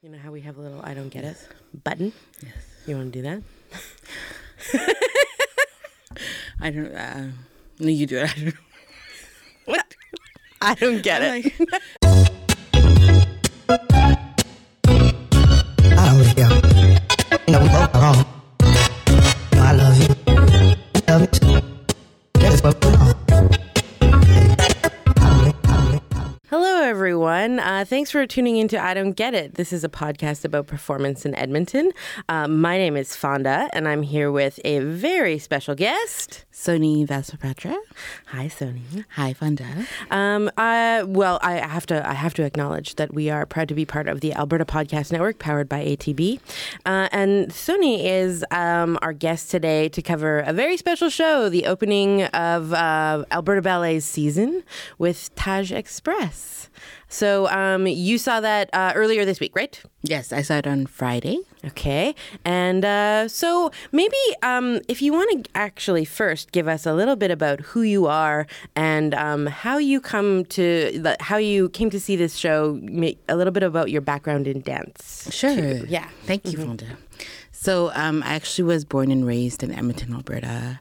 You know how we have a little I don't get it button? Yes. You want to do that? I don't. Uh, no, you do it. I don't. What? I don't get I'm it. like, I don't care. You thanks for tuning into I Don't Get It. This is a podcast about performance in Edmonton. Uh, my name is Fonda, and I'm here with a very special guest. Sony Vasapatra. Hi, Sony. Hi, Fonda. Um, uh, well, I have to I have to acknowledge that we are proud to be part of the Alberta Podcast Network, powered by ATB. Uh, and Sony is um, our guest today to cover a very special show, the opening of uh, Alberta Ballet's season with Taj Express. So um, you saw that uh, earlier this week, right? Yes, I saw it on Friday. Okay. And uh, so maybe um, if you want to actually first give us a little bit about who you are and um, how you come to how you came to see this show, a little bit about your background in dance. Sure. too. Yeah. Thank you, Fonda. So, um, I actually was born and raised in Edmonton, Alberta.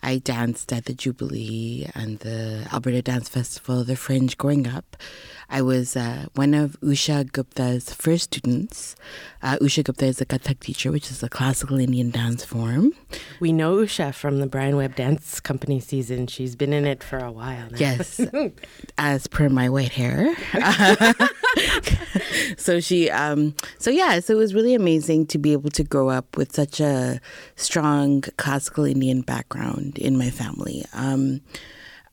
I danced at the Jubilee and the Alberta Dance Festival, the Fringe, growing up. I was uh, one of Usha Gupta's first students. Uh, Usha Gupta is a Kathak teacher, which is a classical Indian dance form. We know Usha from the Brian Webb Dance Company season. She's been in it for a while now. Yes, as per my white hair. so she, um, so yeah, so it was really amazing to be able to grow up with such a strong classical Indian background in my family. Um,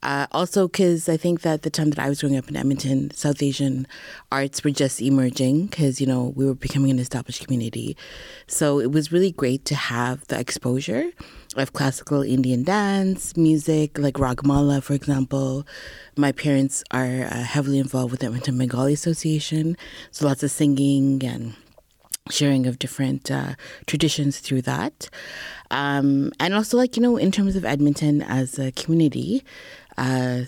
uh, also, because I think that the time that I was growing up in Edmonton, South Asian arts were just emerging because, you know, we were becoming an established community. So it was really great to have the exposure of classical Indian dance, music, like Ragmala, for example. My parents are uh, heavily involved with the Edmonton Bengali Association, so lots of singing and sharing of different uh, traditions through that. Um, and also, like, you know, in terms of Edmonton as a community, uh,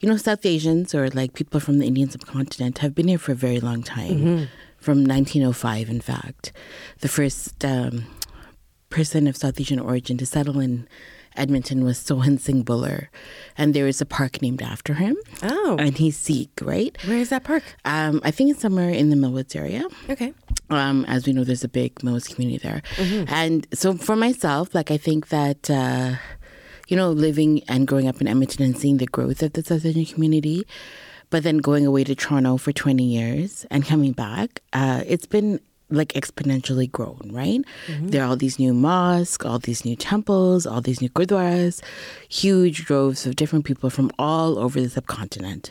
you know, South Asians or like people from the Indian subcontinent have been here for a very long time. From 1905, in fact. The first um, person of South Asian origin to settle in Edmonton was Sohan Singh Bhullar. And there is a park named after him. Oh, And he's Sikh, right? where is that park? Um, I think it's somewhere in the Millwoods area. Okay. Um, as we know, there's a big Mills community there. And so for myself, like, I think that, uh, you know, living and growing up in Edmonton and seeing the growth of the South Asian community, but then going away to Toronto for 20 years and coming back, uh, it's been like exponentially grown, right? There are all these new mosques, all these new temples, all these new gurdwaras, huge droves of different people from all over the subcontinent.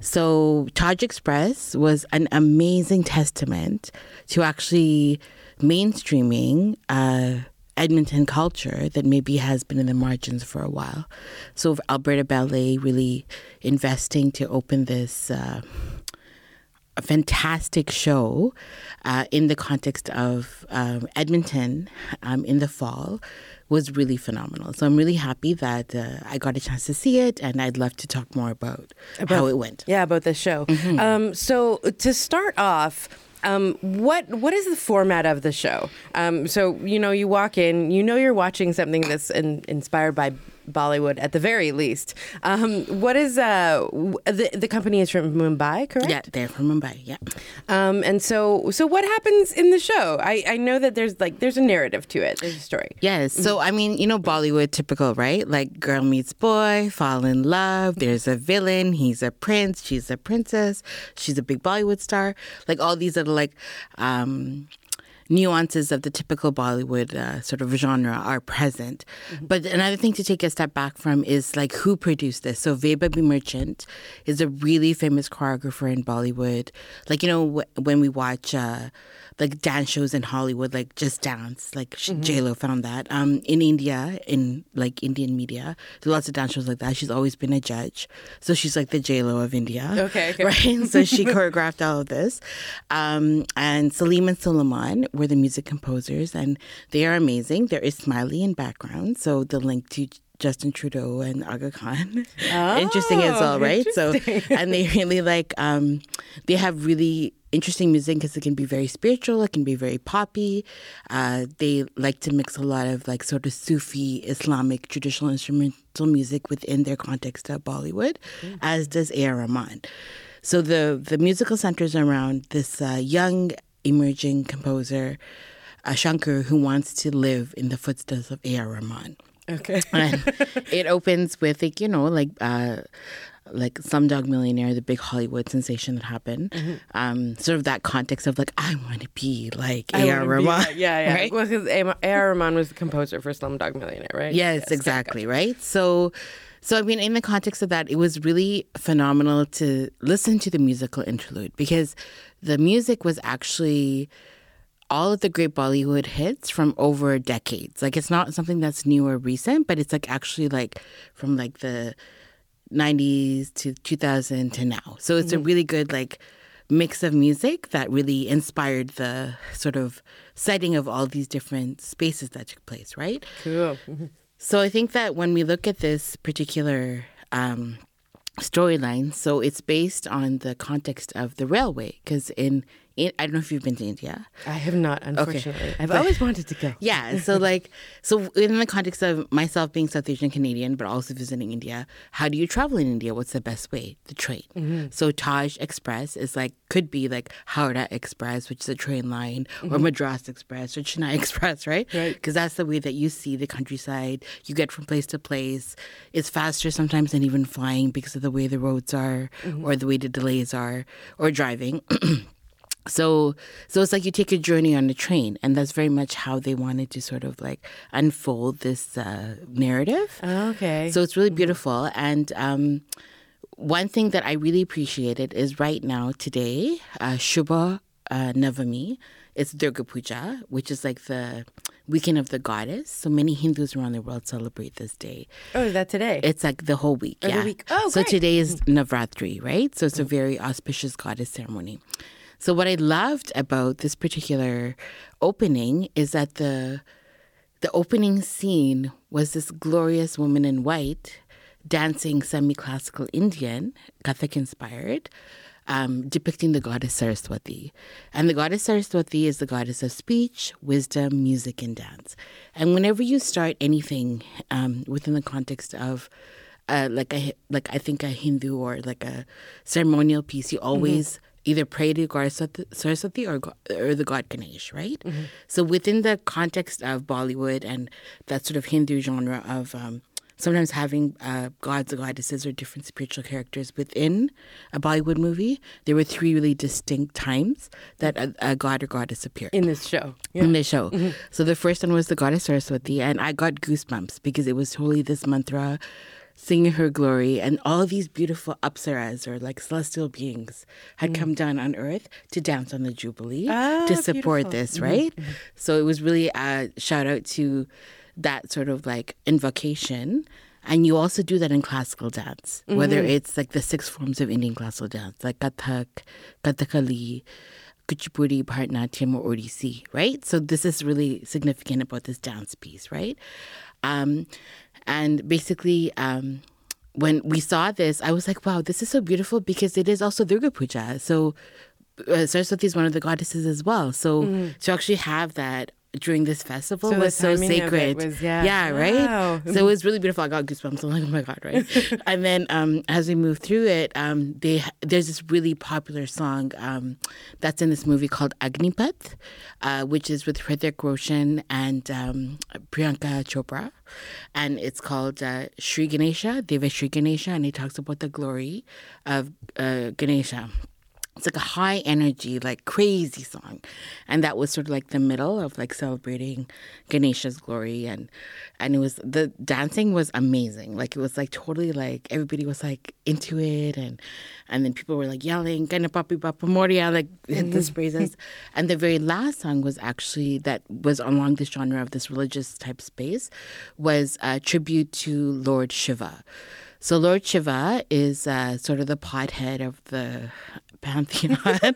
So Taj Express was an amazing testament to actually mainstreaming uh, Edmonton culture that maybe has been in the margins for a while. So Alberta Ballet really investing to open this. Uh, a fantastic show uh, in the context of um, Edmonton um, in the fall was really phenomenal. So I'm really happy that uh, I got a chance to see it, and I'd love to talk more about, how it went. Yeah, about the show. Um, so to start off, um, what what is the format of the show? Um, so you know, you walk in, you know, you're watching something that's in, inspired by Bollywood at the very least. Um, what is uh, the the company is from Mumbai, correct? Yeah, they're from Mumbai. Yeah. Um, and so so what happens in the show? I, I know that there's like there's a narrative to it. There's a story. Yes. So, I mean, you know, Bollywood typical, right? Like girl meets boy, fall in love. There's a villain. He's a prince. She's a princess. She's a big Bollywood star. Like all these are like um, nuances of the typical Bollywood uh, sort of genre are present. But another thing to take a step back from is like who produced this. So Vaibhavi Merchant is a really famous choreographer in Bollywood. Like, you know, wh- when we watch uh, like dance shows in Hollywood, like Just Dance, like mm J-Lo found that. Um, in India, in like Indian media, there's lots of dance shows like that. She's always been a judge. So she's like the J-Lo of India. Okay, okay. Right? so she choreographed all of this. Um, and Salim and Sulaiman were the music composers, and they are amazing. There is Ismaili in background, so the link to Justin Trudeau and Aga Khan. interesting as well, right? So, and they really like, um, they have really interesting music because it can be very spiritual, it can be very poppy. Uh, they like to mix a lot of like sort of Sufi Islamic traditional instrumental music within their context of Bollywood, as does A.R. Rahman. So the the musical centers around this uh, young emerging composer, uh, Shankar, who wants to live in the footsteps of A.R. Rahman. Okay. And it opens with like you know like uh, like Slumdog Millionaire, the big Hollywood sensation that happened. Um, sort of that context of like I want to be like A.R. be Rahman. that- Yeah, yeah. right? Well, because A.R. Rahman was the composer for Slumdog Millionaire, right? Yes, exactly, right? So so I mean in the context of that it was really phenomenal to listen to the musical interlude because the music was actually all of the great Bollywood hits from over decades. Like it's not something that's new or recent, but it's like actually like from like the 90s to 2000 to now. So it's a really good like mix of music that really inspired the sort of setting of all these different spaces that took place, right? Cool. So I think that when we look at this particular um, storyline, so it's based on the context of the railway, because in I don't know if you've been to India. I have not, unfortunately. I've always wanted to go. Yeah, so like, so in the context of myself being South Asian Canadian, but also visiting India, how do you travel in India? What's the best way? The train. Mm-hmm. So Taj Express is like could be like Howrah Express, which is a train line, or mm-hmm. Madras Express or Chennai Express, right? Right. Because that's the way that you see the countryside. You get from place to place. It's faster sometimes than even flying because of the way the roads are, mm-hmm. or the way the delays are, or driving. So, so it's like you take a journey on the train, and that's very much how they wanted to sort of like unfold this uh, narrative. Okay. So it's really beautiful. And um, one thing that I really appreciated is right now today, uh, Shubha uh, Navami, it's Durga Puja, which is like the weekend of the goddess. So many Hindus around the world celebrate this day. oh, is that today? It's like the whole week. the yeah. week. Oh, so great. today is Navratri, right? So it's a very auspicious goddess ceremony. So what I loved about this particular opening is that the the opening scene was this glorious woman in white dancing semi-classical Indian, Kathak inspired, um, depicting the goddess Saraswati. And the goddess Saraswati is the goddess of speech, wisdom, music, and dance. And whenever you start anything um, within the context of uh, like a like I think a Hindu or like a ceremonial piece, you always either pray to goddess Saraswati- or or the god Ganesh, right? So within the context of Bollywood and that sort of Hindu genre of um, sometimes having uh, gods or goddesses or different spiritual characters within a Bollywood movie, there were three really distinct times that a, a god or goddess appeared in this show. in the show. So the first one was the goddess Saraswati, and I got goosebumps because it was totally this mantra, singing her glory, and all of these beautiful apsaras or like celestial beings had come down on earth to dance on the jubilee Ah, to support beautiful. this, right? So it was really a shout out to that sort of like invocation. And you also do that in classical dance, whether it's like the six forms of Indian classical dance, like Kathak, Kathakali, Kuchipudi, Bharatanatyam, or Odissi, right? So this is really significant about this dance piece, right? Um, and basically, um, when we saw this, I was like, wow, this is so beautiful because it is also Durga Puja. So uh, Saraswati is one of the goddesses as well. So to actually have that during this festival So was so it sacred. was- yeah. yeah, right. Wow. So it was really beautiful. I got goosebumps. I'm like, oh my god, right? and then um, as we move through it, um, they there's this really popular song um, that's in this movie called Agnipath, uh, which is with Hrithik Roshan and um, Priyanka Chopra, and it's called uh, Sri Ganesha, Deva Sri Ganesha, and he talks about the glory of uh, Ganesha. It's like a high energy, like crazy song. And that was sort of like the middle of like celebrating Ganesha's glory and and it was the dancing was amazing. Like it was like totally like everybody was like into it and and then people were like yelling, Ganpati Bappa Morya, like these phrases. And the very last song was actually that was along this genre of this religious type space was a tribute to Lord Shiva. So Lord Shiva is uh, sort of the pothead of the pantheon,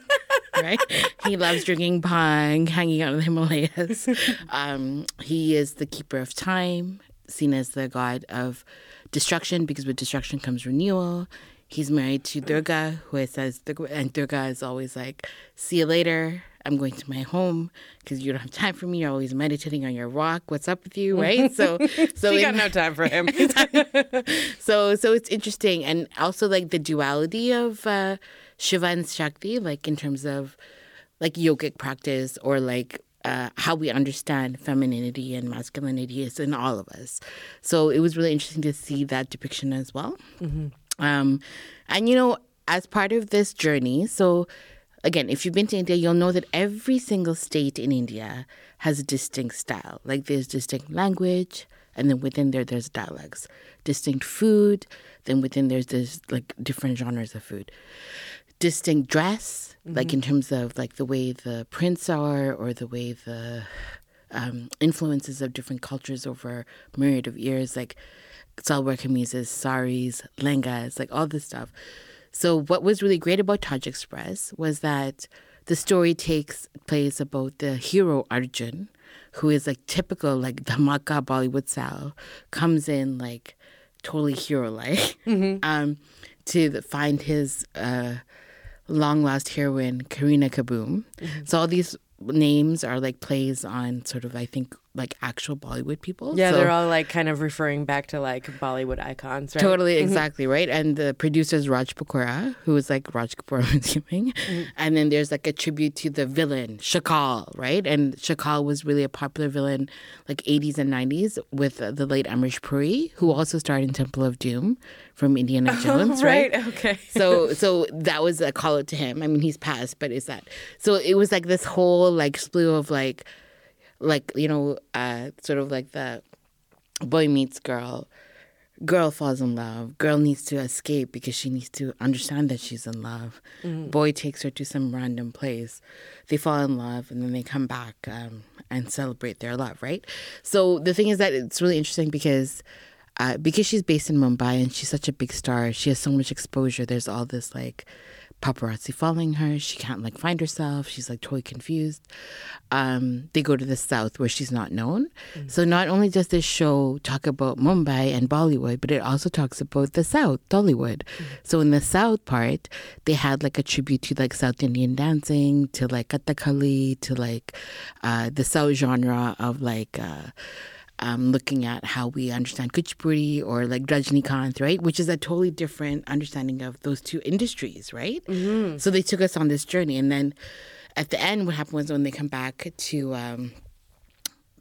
right? He loves drinking bhang, hanging out in the Himalayas. Um, he is the keeper of time, seen as the god of destruction because with destruction comes renewal. He's married to Durga, who says, and Durga is always like, "See you later. I'm going to my home because you don't have time for me. You're always meditating on your rock. What's up with you, right?" So, so in- got no time for him. so so it's interesting and also like the duality of uh shiva and shakti like in terms of like yogic practice or like uh, how we understand femininity and masculinity is in all of us. So it was really interesting to see that depiction as well. Um, and you know as part of this journey so again if you've been to india you'll know that every single state in india has a distinct style. Like there's distinct language and then within there there's dialects. Distinct food then within there's this like different genres of food distinct dress like in terms of like the way the prints are or the way the um, influences of different cultures over myriad of years like salwar kameezes saris lengas like all this stuff. So what was really great about taj express was that the story takes place about the hero arjun who is like typical like dhamaka bollywood style comes in like totally hero like um, to find his uh, long lost heroine Karina Kaboom. Mm-hmm. So all these names are like plays on sort of I think like actual Bollywood people. yeah, So- they're all like kind of referring back to like Bollywood icons, right? Totally, exactly, right? And the producer is Raj Pakora, who is like Raj Kapoor, I'm assuming. And then there's like a tribute to the villain, Shakal, right? And Shakal was really a popular villain like 80s and 90s with uh, the late Amrish Puri, who also starred in Temple of Doom from Indiana Jones, right? right. Okay. so so that was a call out to him. I mean, he's passed, but is that so? It was like this whole like slew of like, like you know, uh, sort of like the boy meets girl, girl falls in love, girl needs to escape because she needs to understand that she's in love. Boy takes her to some random place, they fall in love, and then they come back um, and celebrate their love, right? So the thing is that it's really interesting because uh, because she's based in Mumbai and she's such a big star, she has so much exposure. There's all this like paparazzi following her. She can't like find herself. She's like totally confused. Um, they go to the south where she's not known. So not only does this show talk about Mumbai and Bollywood, but it also talks about the south, Tollywood. So in the south part, they had like a tribute to like South Indian dancing, to like Kathakali, to like uh, the south genre of like. Uh, um, looking at how we understand Kuchipudi or like Rajnikant, right? Which is a totally different understanding of those two industries, right? So they took us on this journey. And then at the end, what happened was when they come back to, um,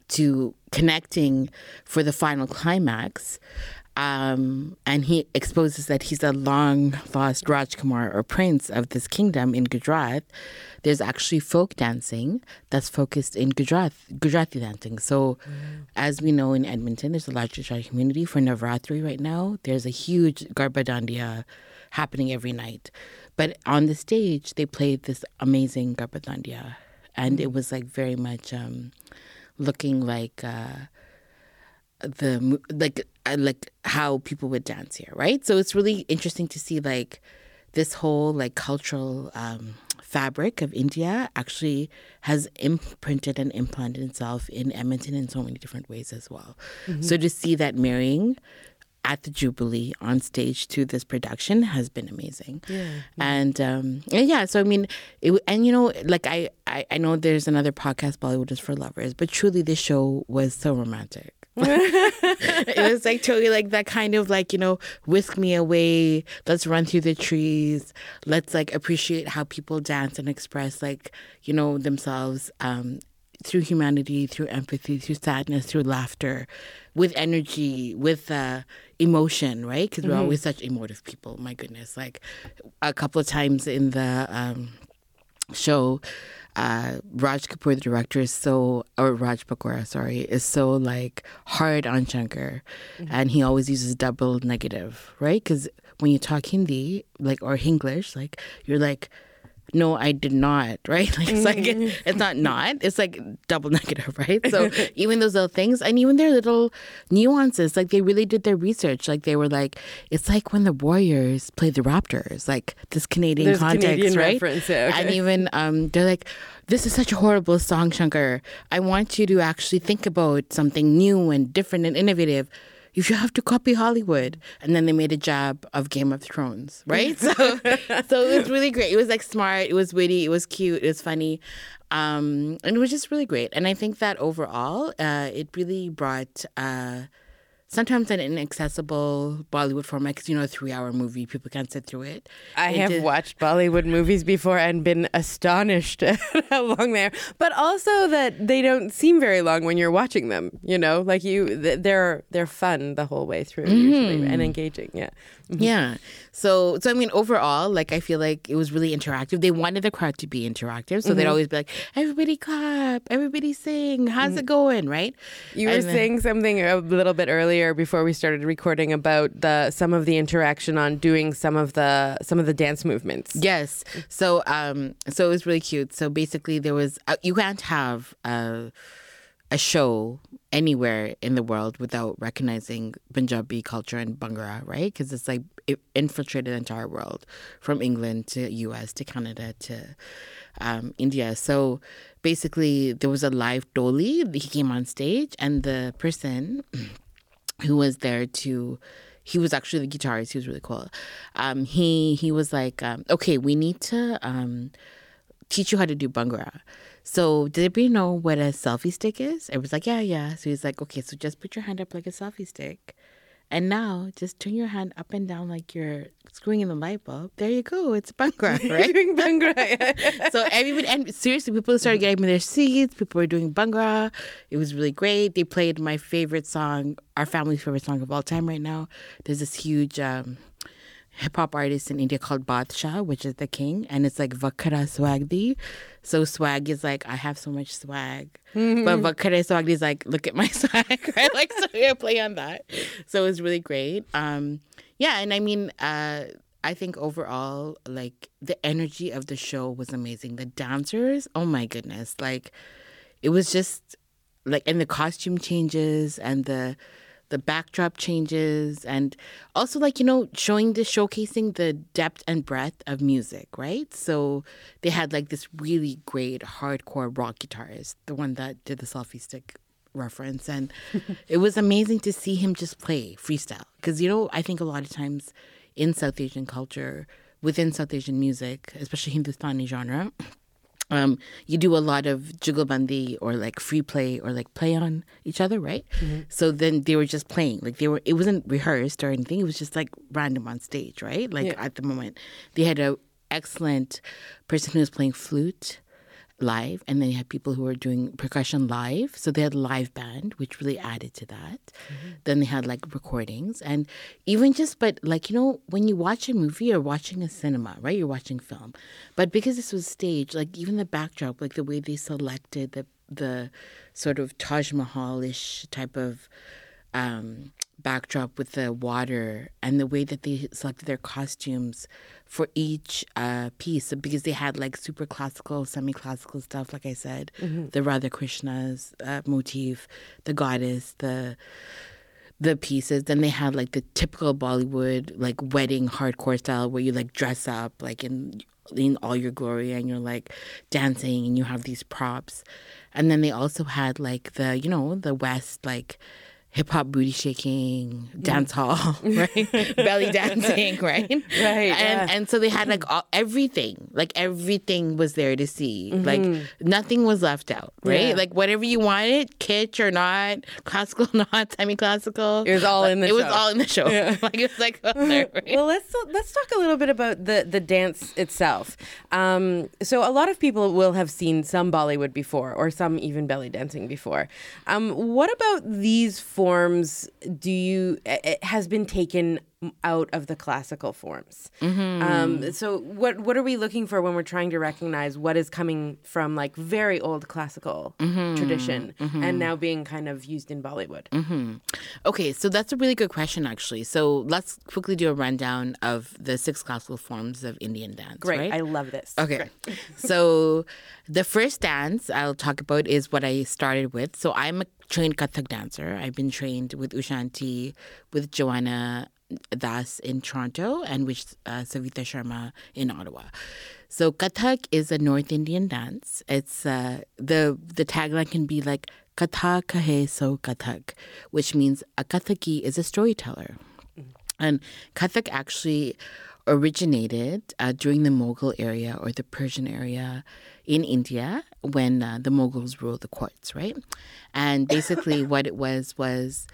to connecting for the final climax, um, and he exposes that he's a long lost Rajkumar or prince of this kingdom in Gujarat. There's actually folk dancing that's focused in Gujarat, Gujarati dancing. So, as we know in Edmonton, there's a large Gujarati community for Navratri right now. There's a huge Garba Dandiya happening every night. But on the stage, they played this amazing Garba Dandiya. And it was like very much um, looking like. Uh, the like like how people would dance here, right? So it's really interesting to see like this whole like cultural um, fabric of India actually has imprinted and implanted itself in Edmonton in so many different ways as well. So to see that marrying at the Jubilee on stage to this production has been amazing. Yeah. And um, and yeah, so I mean, it, and you know, like I, I, I know there's another podcast, Bollywood is for lovers, but truly this show was so romantic. it was like totally like that kind of like you know whisk me away. Let's run through the trees. Let's like appreciate how people dance and express like you know themselves um through humanity through empathy through sadness through laughter with energy with uh emotion right? Because we're always such emotive people my goodness. Like a couple of times in the um show, uh, Raj Kapoor, the director, is so, or Raj Pakora, sorry, is so like hard on Shankar. And he always uses double negative, right? Because when you talk Hindi, like, or English, like, you're like, no, I did not, right? Like it's like it's not not. It's like double negative, right? So even those little things, and even their little nuances, like they really did their research. Like they were like, it's like when the Warriors played the Raptors, like this Canadian There's context, Canadian right? reference, yeah, And even um, they're like, this is such a horrible song, Shankar. I want you to actually think about something new and different and innovative. If you have to copy Hollywood, and then they made a jab of Game of Thrones, right? So, so it was really great. It was like smart. It was witty. It was cute. It was funny, um, and it was just really great. And I think that overall, uh, it really brought. Uh, Sometimes an inaccessible Bollywood format, because you know, a three-hour movie, people can't sit through it. I It have did- watched Bollywood movies before and been astonished at how long they are, but also that they don't seem very long when you're watching them. You know, like you, they're they're fun the whole way through usually and mm-hmm. engaging. Yeah, Yeah. So so I mean overall, like I feel like it was really interactive. They wanted the crowd to be interactive. So they'd always be like, Everybody clap, everybody sing, how's it going? Right? you were then- saying something a little bit earlier before we started recording about the some of the interaction on doing some of the some of the dance movements. Yes. So um so it was really cute. So basically there was uh, you can't have a a show anywhere in the world without recognizing Punjabi culture and Bhangra, right? Because it's like it infiltrated the entire world from England to US to Canada to um, India. So basically there was a live dholi. He came on stage and the person who was there to he was actually the guitarist he was really cool um he he was like um, okay we need to um teach you how to do bhangra so did everybody know what a selfie stick is? It was like yeah yeah. So he's like okay so just put your hand up like a selfie stick. And now just turn your hand up and down like you're screwing in the light bulb. There you go. It's bhangra right? Doing Bhangra. so everybody and seriously people started getting me their seats. People were doing bhangra it was really great. They played my favorite song our family's favorite song of all time right now. There's this huge um, hip-hop artist in india called badshah which is the king and it's like vakara swagdi. So swag is like i have so much swag. But vakara swagdi is like look at my swag right? Like so yeah play on that. So it was really great. Um yeah and i mean uh I think overall, like the energy of the show was amazing. The dancers, oh my goodness, like it was just like and the costume changes and the the backdrop changes and also like you know showing the showcasing the depth and breadth of music right? So they had like this really great hardcore rock guitarist the one that did the selfie stick reference. And it was amazing to see him just play freestyle. Because you know i think a lot of times in south asian culture within south asian music especially hindustani genre um, you do a lot of jugalbandi or like free play or like play on each other, right? So then they were just playing, like they were. It wasn't rehearsed or anything. It was just like random on stage, right? Like at the moment, they had a excellent person who was playing flute live, and then you had people who were doing percussion live. So they had live band, which really added to that. Then they had like recordings, and even just but like you know when you watch a movie or watching a cinema, right? You're watching film, but because this was staged, like even the backdrop, like the way they selected the the sort of Taj Mahal-ish type of um, backdrop with the water and the way that they selected their costumes for each uh, piece because they had like super classical, semi classical stuff, like I said, the Radha Krishna's uh, motif, the goddess, the the pieces. Then they had like the typical Bollywood like wedding hardcore style where you like dress up like in in all your glory and you're like dancing and you have these props. And then they also had like the you know the West like hip hop booty shaking, dance hall, right? Belly dancing, right? Right, yeah. And and so they had like all, everything, like everything was there to see. Like nothing was left out, right? Mm-hmm. Yeah. Like whatever you wanted, kitsch or not, classical or not, semi-classical. It was all like, in the show. It was all in the show. like it was like right? Well, let's let's talk a little bit about the the dance itself. Um, so a lot of people will have seen some Bollywood before, or some even belly dancing before. Um, what about these forms? Do you has been taken out of the classical forms. Mm-hmm. Um, so what what are we looking for when we're trying to recognize what is coming from like very old classical Mm-hmm. tradition and now being kind of used in Bollywood? Okay, so that's a really good question, actually. So let's quickly do a rundown of the six classical forms of Indian dance. Great, right? I love this. Okay. so the first dance I'll talk about is what I started with. So I'm a trained Kathak dancer. I've been trained with Ushanti, with Joanna Das in Toronto, and with uh, Savita Sharma in Ottawa. So Kathak is a North Indian dance. It's uh, the the tagline can be like Katha kahe so Kathak, which means a Kathaki is a storyteller. And Kathak actually originated uh, during the Mughal area or the Persian area in India when uh, the Mughals ruled the courts, right? And basically, what it was was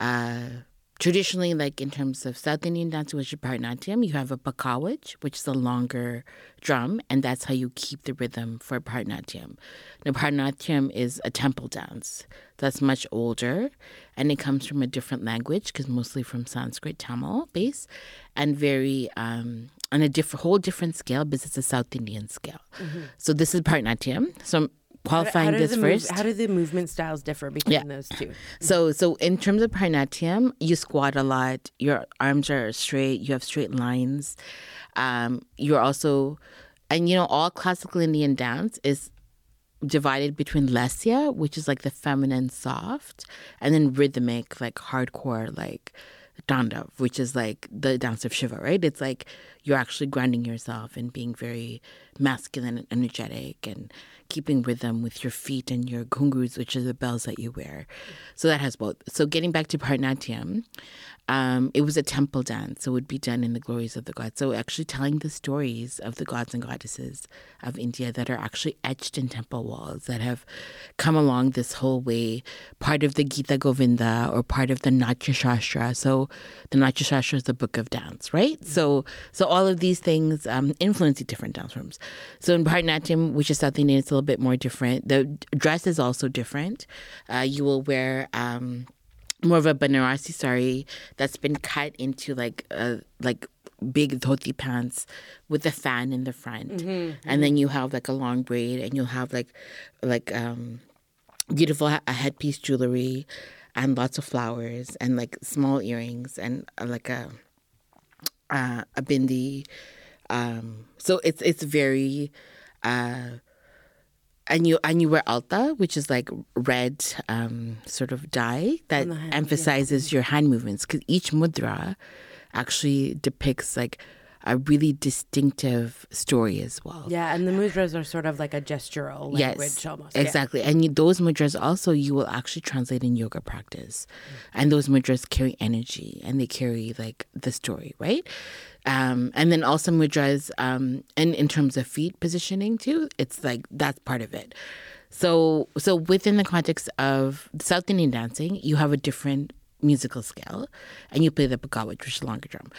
uh, traditionally, like in terms of South Indian dance, which is Bharatanatyam, you have a pakhawaj, which is a longer drum, and that's how you keep the rhythm for Bharatanatyam. Now, Bharatanatyam is a temple dance that's much older, and it comes from a different language, because mostly from Sanskrit, Tamil base, and very um, on a different, whole different scale, because it's a South Indian scale. So this is Bharatanatyam. So Qualifying do this the move- first. how do the movement styles differ between Yeah. those two? So, so in terms of Bharatanatyam, you squat a lot. Your arms are straight. You have straight lines. Um, you're also, and you know, all classical Indian dance is divided between lasya, which is like the feminine soft, and then rhythmic, like hardcore, like tandav, which is like the dance of Shiva, right? It's like you're actually grounding yourself and being very masculine and energetic and keeping rhythm with your feet and your ghungroos, which are the bells that you wear. So that has both. So getting back to Bharatanatyam, um, it was a temple dance, so it would be done in the glories of the gods. So actually telling the stories of the gods and goddesses of India that are actually etched in temple walls that have come along this whole way, part of the Gita Govinda or part of the Natya Shastra. So the Natya Shastra is the book of dance, right? So so all of these things um, influence the different dance forms. So in Bharatanatyam, which is South Indian, it's a little bit more different. The dress is also different. Uh, you will wear. Um, more of a Banarasi sari that's been cut into like uh, like big dhoti pants with a fan in the front, and then you have like a long braid, and you'll have like like um, beautiful ha- headpiece jewelry, and lots of flowers, and like small earrings, and uh, like a uh, a bindi. Um, so it's it's very. Uh, and you and you wear alta, which is like red um, sort of dye that emphasizes your hand movements. Because each mudra actually depicts like a really distinctive story as well. Yeah, and the mudras are sort of like a gestural language Yes, almost. Yeah. exactly. And you, those mudras also you will actually translate in yoga practice, and those mudras carry energy and they carry like the story, right? Um, and then also mudras, um, and in terms of feet positioning too, it's like that's part of it. So, so within the context of South Indian dancing, you have a different musical scale, and you play the pakhawaj, which is a longer drum.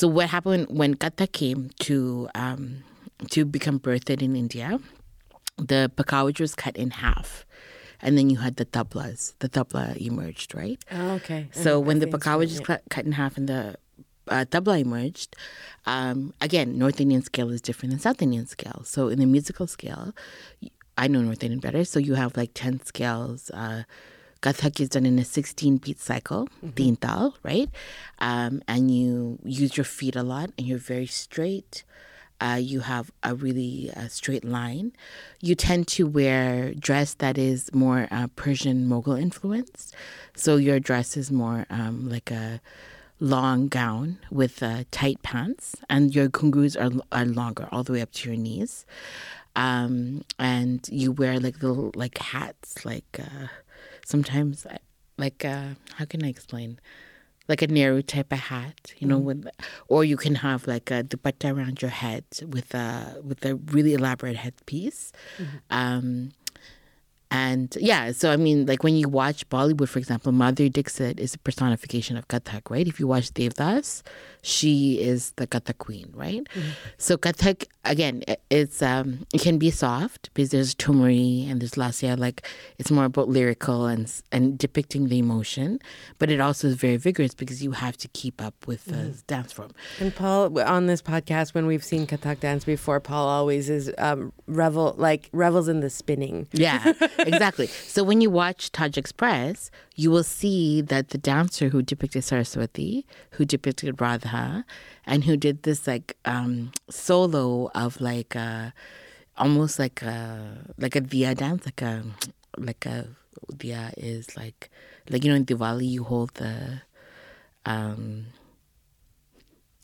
So, what happened when Kathak came to um, to become birthed in India? the pakhawaj was cut in half. And then you had the tablas. The tabla emerged, right? Oh, okay. So Uh-huh, when the pakhawaj is cut in half and the uh, tabla emerged, um, again, North Indian scale is different than South Indian scale. So in the musical scale, I know North Indian better. So you have like 10 scales. Uh, Kathak is done in a 16 beat cycle, tal, right? Um, and you use your feet a lot and you're very straight. Uh, you have a really uh, straight line. You tend to wear dress that is more uh, Persian Mughal influence. So your dress is more um, like a long gown with uh, tight pants, and your kungus are, are longer, all the way up to your knees. Um, and you wear like little like hats, like uh, sometimes uh, like uh, how can I explain? like a narrow type of hat, you know, with, or you can have like a dupatta around your head with a with a really elaborate headpiece, um, And yeah, so I mean, like when you watch Bollywood, for example, Madhuri Dixit is a personification of Kathak, right? If you watch Devdas, she is the Kathak queen, right? So Kathak, again, it's um, it can be soft because there's thumri and there's lasya, like it's more about lyrical and and depicting the emotion, but it also is very vigorous because you have to keep up with the dance form. And Paul, on this podcast, when we've seen Kathak dance before, Paul always is um, revel like revels in the spinning. Yeah, exactly. so when you watch Taj Express, you will see that the dancer who depicted Saraswati, who depicted Radha, and who did this like um, solo of like uh, almost like a like a diya dance, like a like a diya is like like you know in Diwali you hold the um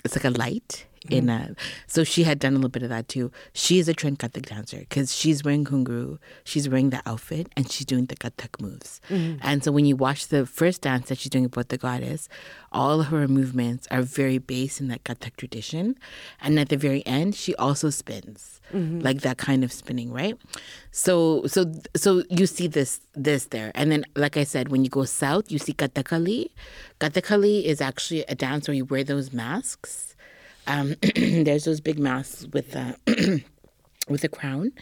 it's like a light in a so she had done a little bit of that too. She is a trained kathak dancer because she's wearing ghungroo she's wearing the outfit and she's doing the kathak moves. Mm-hmm. And so when you watch the first dance that she's doing about the goddess all of her movements are very based in that kathak tradition. And at the very end she also spins mm-hmm. like that kind of spinning right? So so so you see this this there. And then like i said when you go south you see kathakali. Kathakali is actually a dance where you wear those masks um, there's those big masks with uh, with a crown,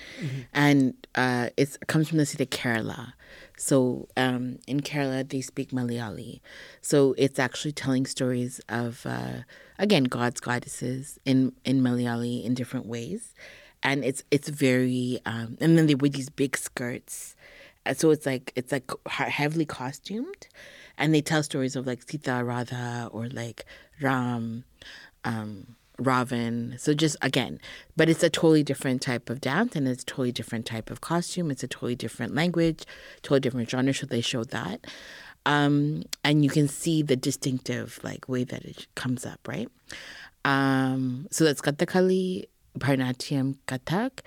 and uh, it's, it comes from the city of Kerala. So um, in Kerala, they speak Malayali. So it's actually telling stories of uh, again gods, goddesses in in Malayali in different ways, and it's it's very um, and then they wear these big skirts. Uh, So it's like it's like heavily costumed, and they tell stories of like Sita Radha or like Ram um, Ravan. So just again, but it's a totally different type of dance and it's a totally different type of costume. It's a totally different language, totally different genre. So they showed that. Um, and you can see the distinctive like way that it comes up, right? Um, so that's Kathakali, Bharatanatyam, Kathak,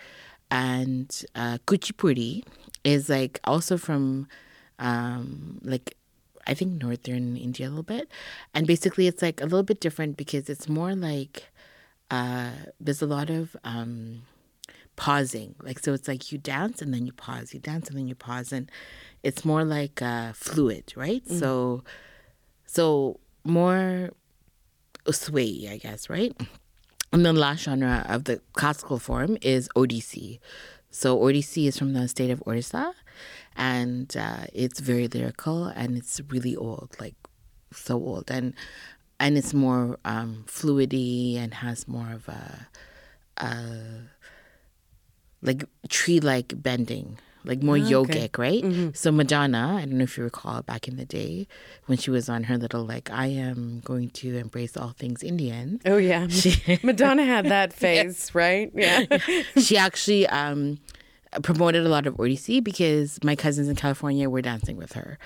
and uh, Kuchipudi is like also from um, like I think northern India a little bit. And basically it's like a little bit different because it's more like uh, there's a lot of um, pausing. Like so it's like you dance and then you pause, you dance and then you pause and it's more like uh, fluid, right? So so more sway, I guess, right? And the last genre of the classical form is Odissi. So Odissi is from the state of Orissa, and uh, it's very lyrical and it's really old, like so old, and and it's more um, fluidy and has more of a, a like tree-like bending, like more yogic, right? So Madonna, I don't know if you recall back in the day when she was on her little like, I am going to embrace all things Indian. Oh yeah, Madonna had that face, right? Yeah. she actually um, promoted a lot of Odissi because my cousins in California were dancing with her.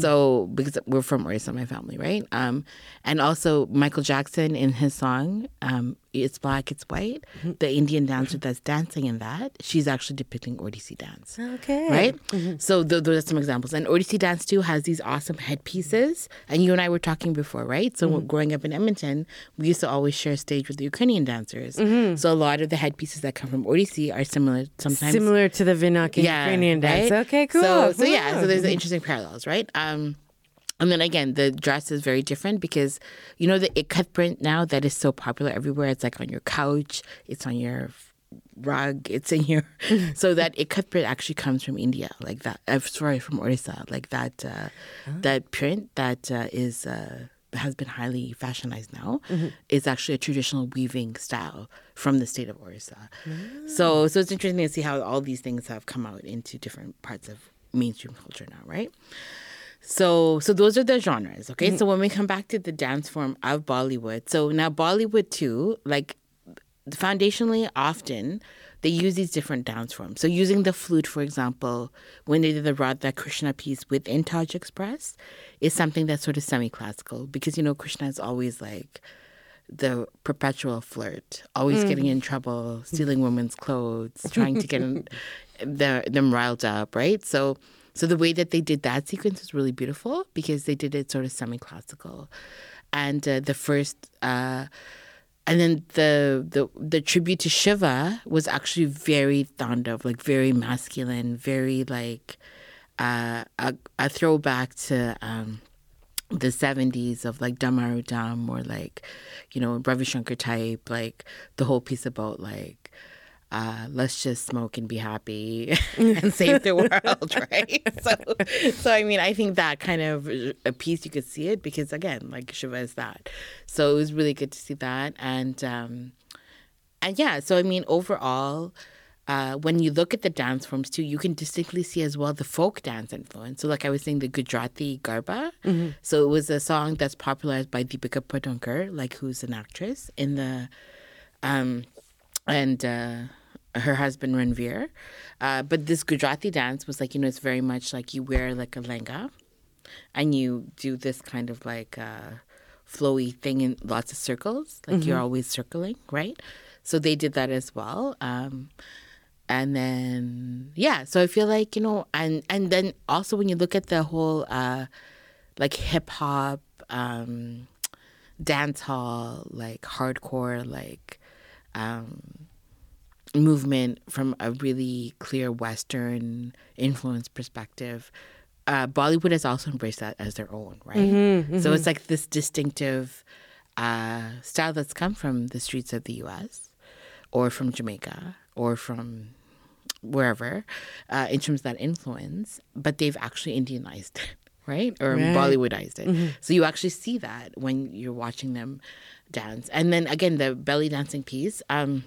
So because we're from Odisha, my family, right? Um, and also Michael Jackson in his song um, "It's Black, It's White," mm-hmm. the Indian dancer that's dancing in that, she's actually depicting Odissi dance. Okay. Right? Mm-hmm. So th- those are some examples. And Odissi dance too has these awesome headpieces. And you and I were talking before, right? So when mm-hmm. growing up in Edmonton, we used to always share stage with the Ukrainian dancers. So a lot of the headpieces that come from Odissi are similar sometimes. Similar to the Vinok Ukrainian dance. right? Okay, cool. So, so yeah, so there's interesting parallels, right? Um, and then again, the dress is very different because you know the ikat print now that is so popular everywhere. It's like on your couch, it's on your rug, it's in your. so that ikat print actually comes from India, like that. Uh, sorry, from Orissa, like that. Uh, That print that uh, is. Uh, has been highly fashionized now is actually a traditional weaving style from the state of Orissa. So so it's interesting to see how all these things have come out into different parts of mainstream culture now, right? So so those are the genres, okay? Mm-hmm. So when we come back to the dance form of Bollywood, so now Bollywood too, like foundationally often they use these different dance forms. So using the flute, for example, when they did the Radha Krishna piece within Taj Express, is something that's sort of semi-classical because you know Krishna is always like the perpetual flirt, always getting mm. in trouble, stealing women's clothes, trying to get in, the, them riled up, right? So, so the way that they did that sequence was really beautiful because they did it sort of semi-classical, and uh, the first. Uh, and then the, the the tribute to Shiva was actually very Thandav, like very masculine, very like uh, a, a throwback to um, the 70s of like Dum Maro Dum or like, you know, Ravi Shankar type, like the whole piece about like, uh, let's just smoke and be happy and save the world, right? So, so I mean, I think that kind of a piece you could see it because again, like Shiva is that. So it was really good to see that, and um, and yeah, so I mean, overall, uh, when you look at the dance forms too, you can distinctly see as well the folk dance influence. So, like I was saying, the Gujarati Garba. So it was a song that's popularized by Deepika Padukone, like who's an actress in the, um, and uh, her husband Ranveer. Uh, but this Gujarati dance was like you know it's very much like you wear like a lenga, and you do this kind of like uh, flowy thing in lots of circles, like you're always circling, right? So they did that as well. Um, and then yeah, so I feel like you know, and and then also when you look at the whole uh, like hip hop, um, dance hall, like hardcore, like um, movement from a really clear Western influence perspective. Uh, Bollywood has also embraced that as their own, right? So it's like this distinctive uh, style that's come from the streets of the U.S. or from Jamaica or from wherever uh, in terms of that influence, but they've actually Indianized it, right? Or Bollywoodized it. So you actually see that when you're watching them dance. And then again, the belly dancing piece. Um,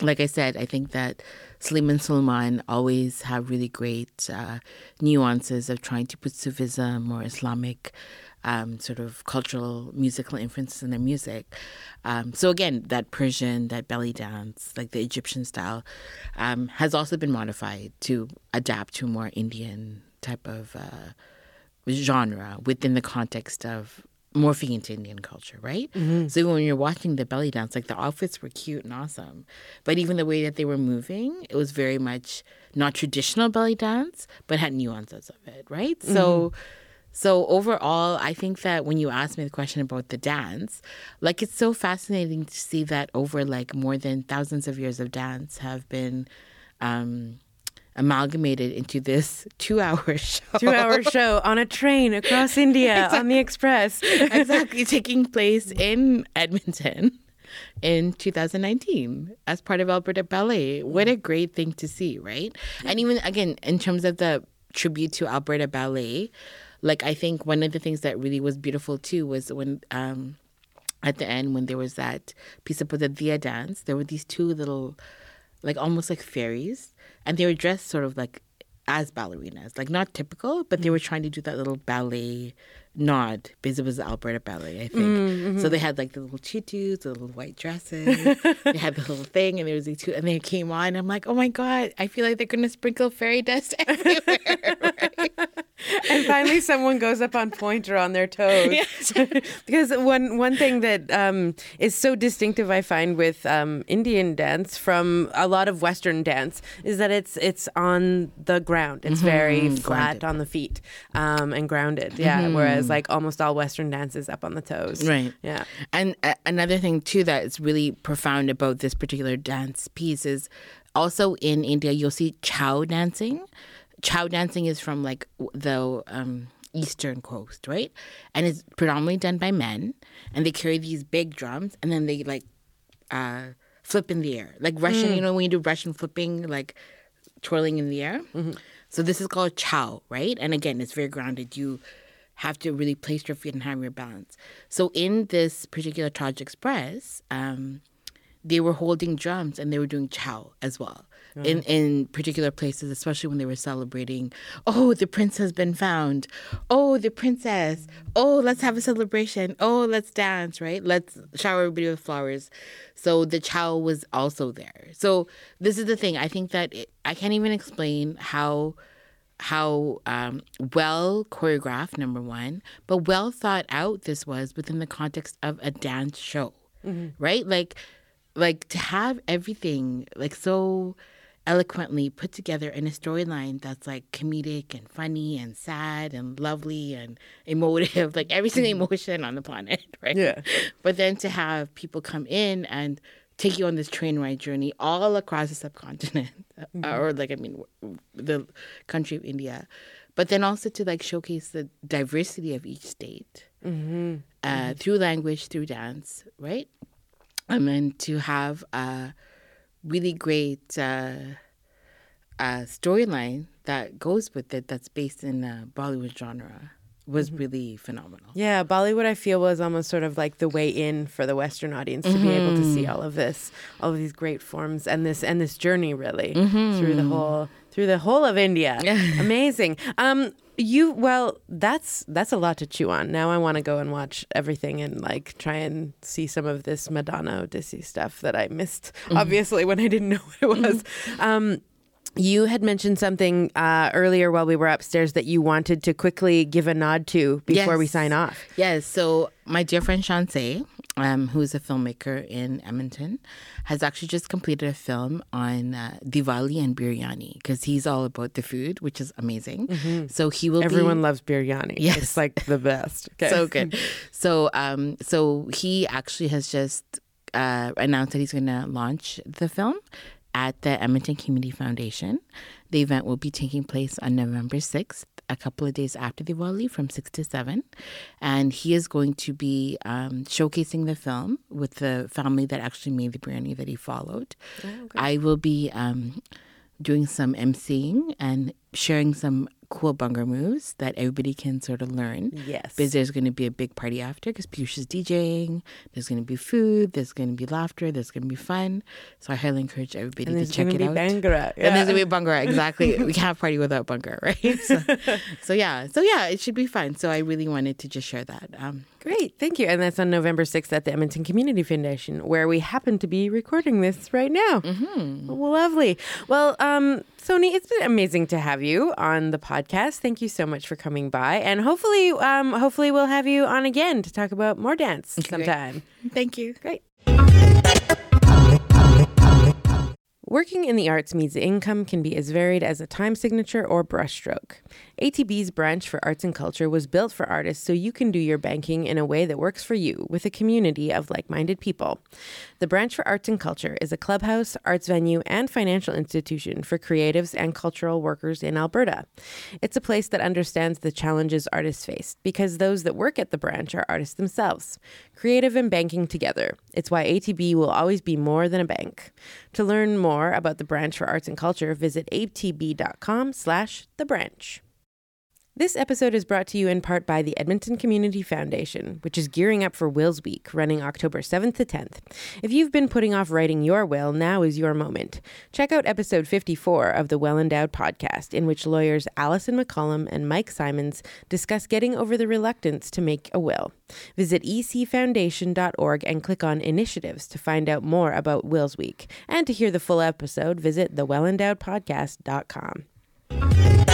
like I said, I think that Salim and Sulaiman always have really great uh, nuances of trying to put Sufism or Islamic um, sort of cultural musical influences in their music. Um, so again, that Persian, that belly dance, like the Egyptian style, um, has also been modified to adapt to a more Indian type of uh, genre within the context of morphing into Indian culture, right? So when you're watching the belly dance, like the outfits were cute and awesome, but even the way that they were moving, it was very much not traditional belly dance, but had nuances of it, right? So. So overall, I think that when you ask me the question about the dance, like it's so fascinating to see that over like more than thousands of years of dance have been um, amalgamated into this two-hour show. Two hour show on a train across India on the express. exactly taking place in Edmonton in 2019 as part of Alberta Ballet. What a great thing to see, right? And even again, in terms of the tribute to Alberta Ballet, like I think one of the things that really was beautiful too was when um at the end when there was that piece of the Dia dance, there were these two little like almost like fairies and they were dressed sort of like as ballerinas, like not typical, but they were trying to do that little ballet nod because it was the Alberta Ballet, I think. Mm, mm-hmm. So they had like the little tutus, the little white dresses, they had the little thing, and there was these two, and they came on. I'm like, oh my god, I feel like they're gonna sprinkle fairy dust everywhere. right? and finally someone goes up on pointer on their toes. Because one one thing that um, is so distinctive I find with um, Indian dance from a lot of Western dance is that it's it's on the ground. It's very flat on the feet um, and grounded. Yeah whereas like almost all Western dance is up on the toes. Right. yeah. And uh, another thing too that is really profound about this particular dance piece is also in India you'll see Chhau dancing. Chhau dancing is from like the um, eastern coast, right? And it's predominantly done by men, and they carry these big drums, and then they like uh, flip in the air, like Russian. You know when you do Russian flipping, like twirling in the air. So this is called Chhau, right? And again, it's very grounded. You have to really place your feet and have your balance. So in this particular Taj Express, um, they were holding drums and they were doing Chhau as well. In in particular places, especially when they were celebrating, oh, the prince has been found. Oh, the princess. Oh, let's have a celebration. Oh, let's dance, right? Let's shower everybody with flowers. So the Chhau was also there. So this is the thing. I think that it, I can't even explain how how um, well choreographed number one but well thought out this was within the context of a dance show right like like to have everything like so eloquently put together in a storyline that's like comedic and funny and sad and lovely and emotive like every single mm-hmm. emotion on the planet right? Yeah. but then to have people come in and take you on this train ride journey all across the subcontinent, mm-hmm. or like I mean, the country of India, but then also to like showcase the diversity of each state mm-hmm. uh, through language, through dance, right? And then to have a really great uh, uh, storyline that goes with it that's based in uh, Bollywood genre was really phenomenal. Yeah, Bollywood, I feel, was almost sort of like the way in for the Western audience to be able to see Mm-hmm. all of this, all of these great forms, and this and this journey really through Mm-hmm. the whole through the whole of India. Amazing. Um, you well, that's that's a lot to chew on. Now I want to go and watch everything and like try and see some of this Madonna Odyssey stuff that I missed, Mm-hmm. obviously when I didn't know what it was. Um, you had mentioned something uh, earlier while we were upstairs that you wanted to quickly give a nod to before we sign off. Yes. So my dear friend Shanse, um, who's a filmmaker in Edmonton, has actually just completed a film on uh, Diwali and biryani because he's all about the food, which is amazing. So he will. Everyone be, loves biryani. Yes. It's like the best. Okay. so good. So um, so he actually has just uh, announced that he's going to launch the film at the Edmonton Community Foundation. The event will be taking place on November 6th, a couple of days after the Diwali from 6 to 7. And he is going to be um, showcasing the film with the family that actually made the biryani that he followed. I will be um, doing some emceeing and sharing some cool Bhangra moves that everybody can sort of learn. Yes. Because there's going to be a big party after because Piyush is DJing. There's going to be food. There's going to be laughter. There's going to be fun. So I highly encourage everybody to check going it to be out. Bhangra. And there's gonna be Bhangra, exactly. we can't party without Bhangra, right? So, so yeah, so yeah, it should be fun. So I really wanted to just share that. Um, Great. Thank you. And that's on November 6th at the Edmonton Community Foundation, where we happen to be recording this right now. Mm-hmm. Lovely. Well, um, Sony, it's been amazing to have you on the podcast. Thank you so much for coming by. And hopefully, um, hopefully we'll have you on again to talk about more dance sometime. thank you. Great. Working in the arts means the income can be as varied as a time signature or brushstroke. ATB's branch for arts and culture was built for artists so you can do your banking in a way that works for you with a community of like minded people. The branch for arts and culture is a clubhouse, arts venue, and financial institution for creatives and cultural workers in Alberta. It's a place that understands the challenges artists face because those that work at the branch are artists themselves. Creative and banking together. It's why ATB will always be more than a bank. To learn more about the branch for arts and culture, visit atb.com slash the branch. This episode is brought to you in part by the Edmonton Community Foundation, which is gearing up for Wills Week, running October 7th to 10th. If you've been putting off writing your will, now is your moment. Check out episode 54 of the Well Endowed podcast, in which lawyers Allison McCollum and Mike Simons discuss getting over the reluctance to make a will. Visit ecfoundation.org and click on initiatives to find out more about Wills Week. And to hear the full episode, visit thewellendowedpodcast.com.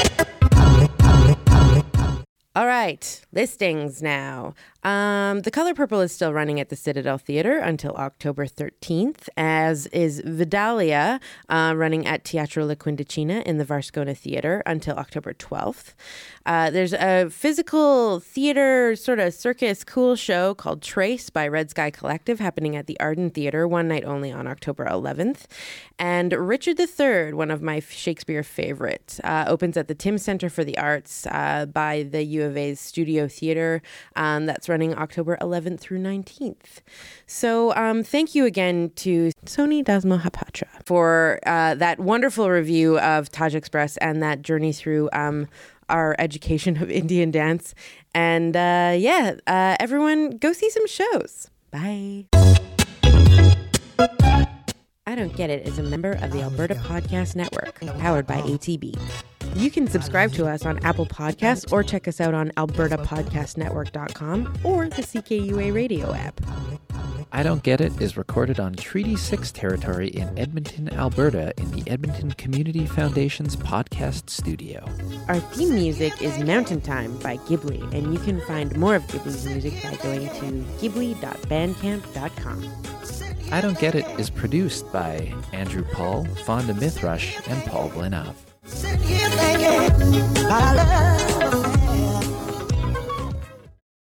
All right, listings now. Um, the Color Purple is still running at the Citadel Theater until October 13th, as is Vidalia uh, running at Teatro La Quindicina in the Varscona Theater until October 12th. Uh, there's a physical theater sort of circus cool show called Trace by Red Sky Collective happening at the Arden Theater one night only on October 11th. And Richard III, one of my Shakespeare favorites, uh, opens at the Timms Center for the Arts uh, by the U of A's Studio Theater. Um, that's running October 11th through 19th. So um, thank you again to Sony Das Mohapatra for uh, that wonderful review of Taj Express and that journey through um, our education of Indian dance. And uh, yeah, uh, everyone go see some shows. Bye. I Don't Get It is a member of the Alberta Podcast Network, powered by ATB. You can subscribe to us on Apple Podcasts or check us out on albertapodcastnetwork.com or the CKUA radio app. I Don't Get It is recorded on Treaty 6 territory in Edmonton, Alberta, in the Edmonton Community Foundation's podcast studio. Our theme music is Mountain Time by Ghibli, and you can find more of Ghibli's music by going to ghibli.bandcamp.com. I Don't Get It is produced by Andrew Paul, Fawnda Mithrush, and Paul Glenov. Sitting here thinking about love.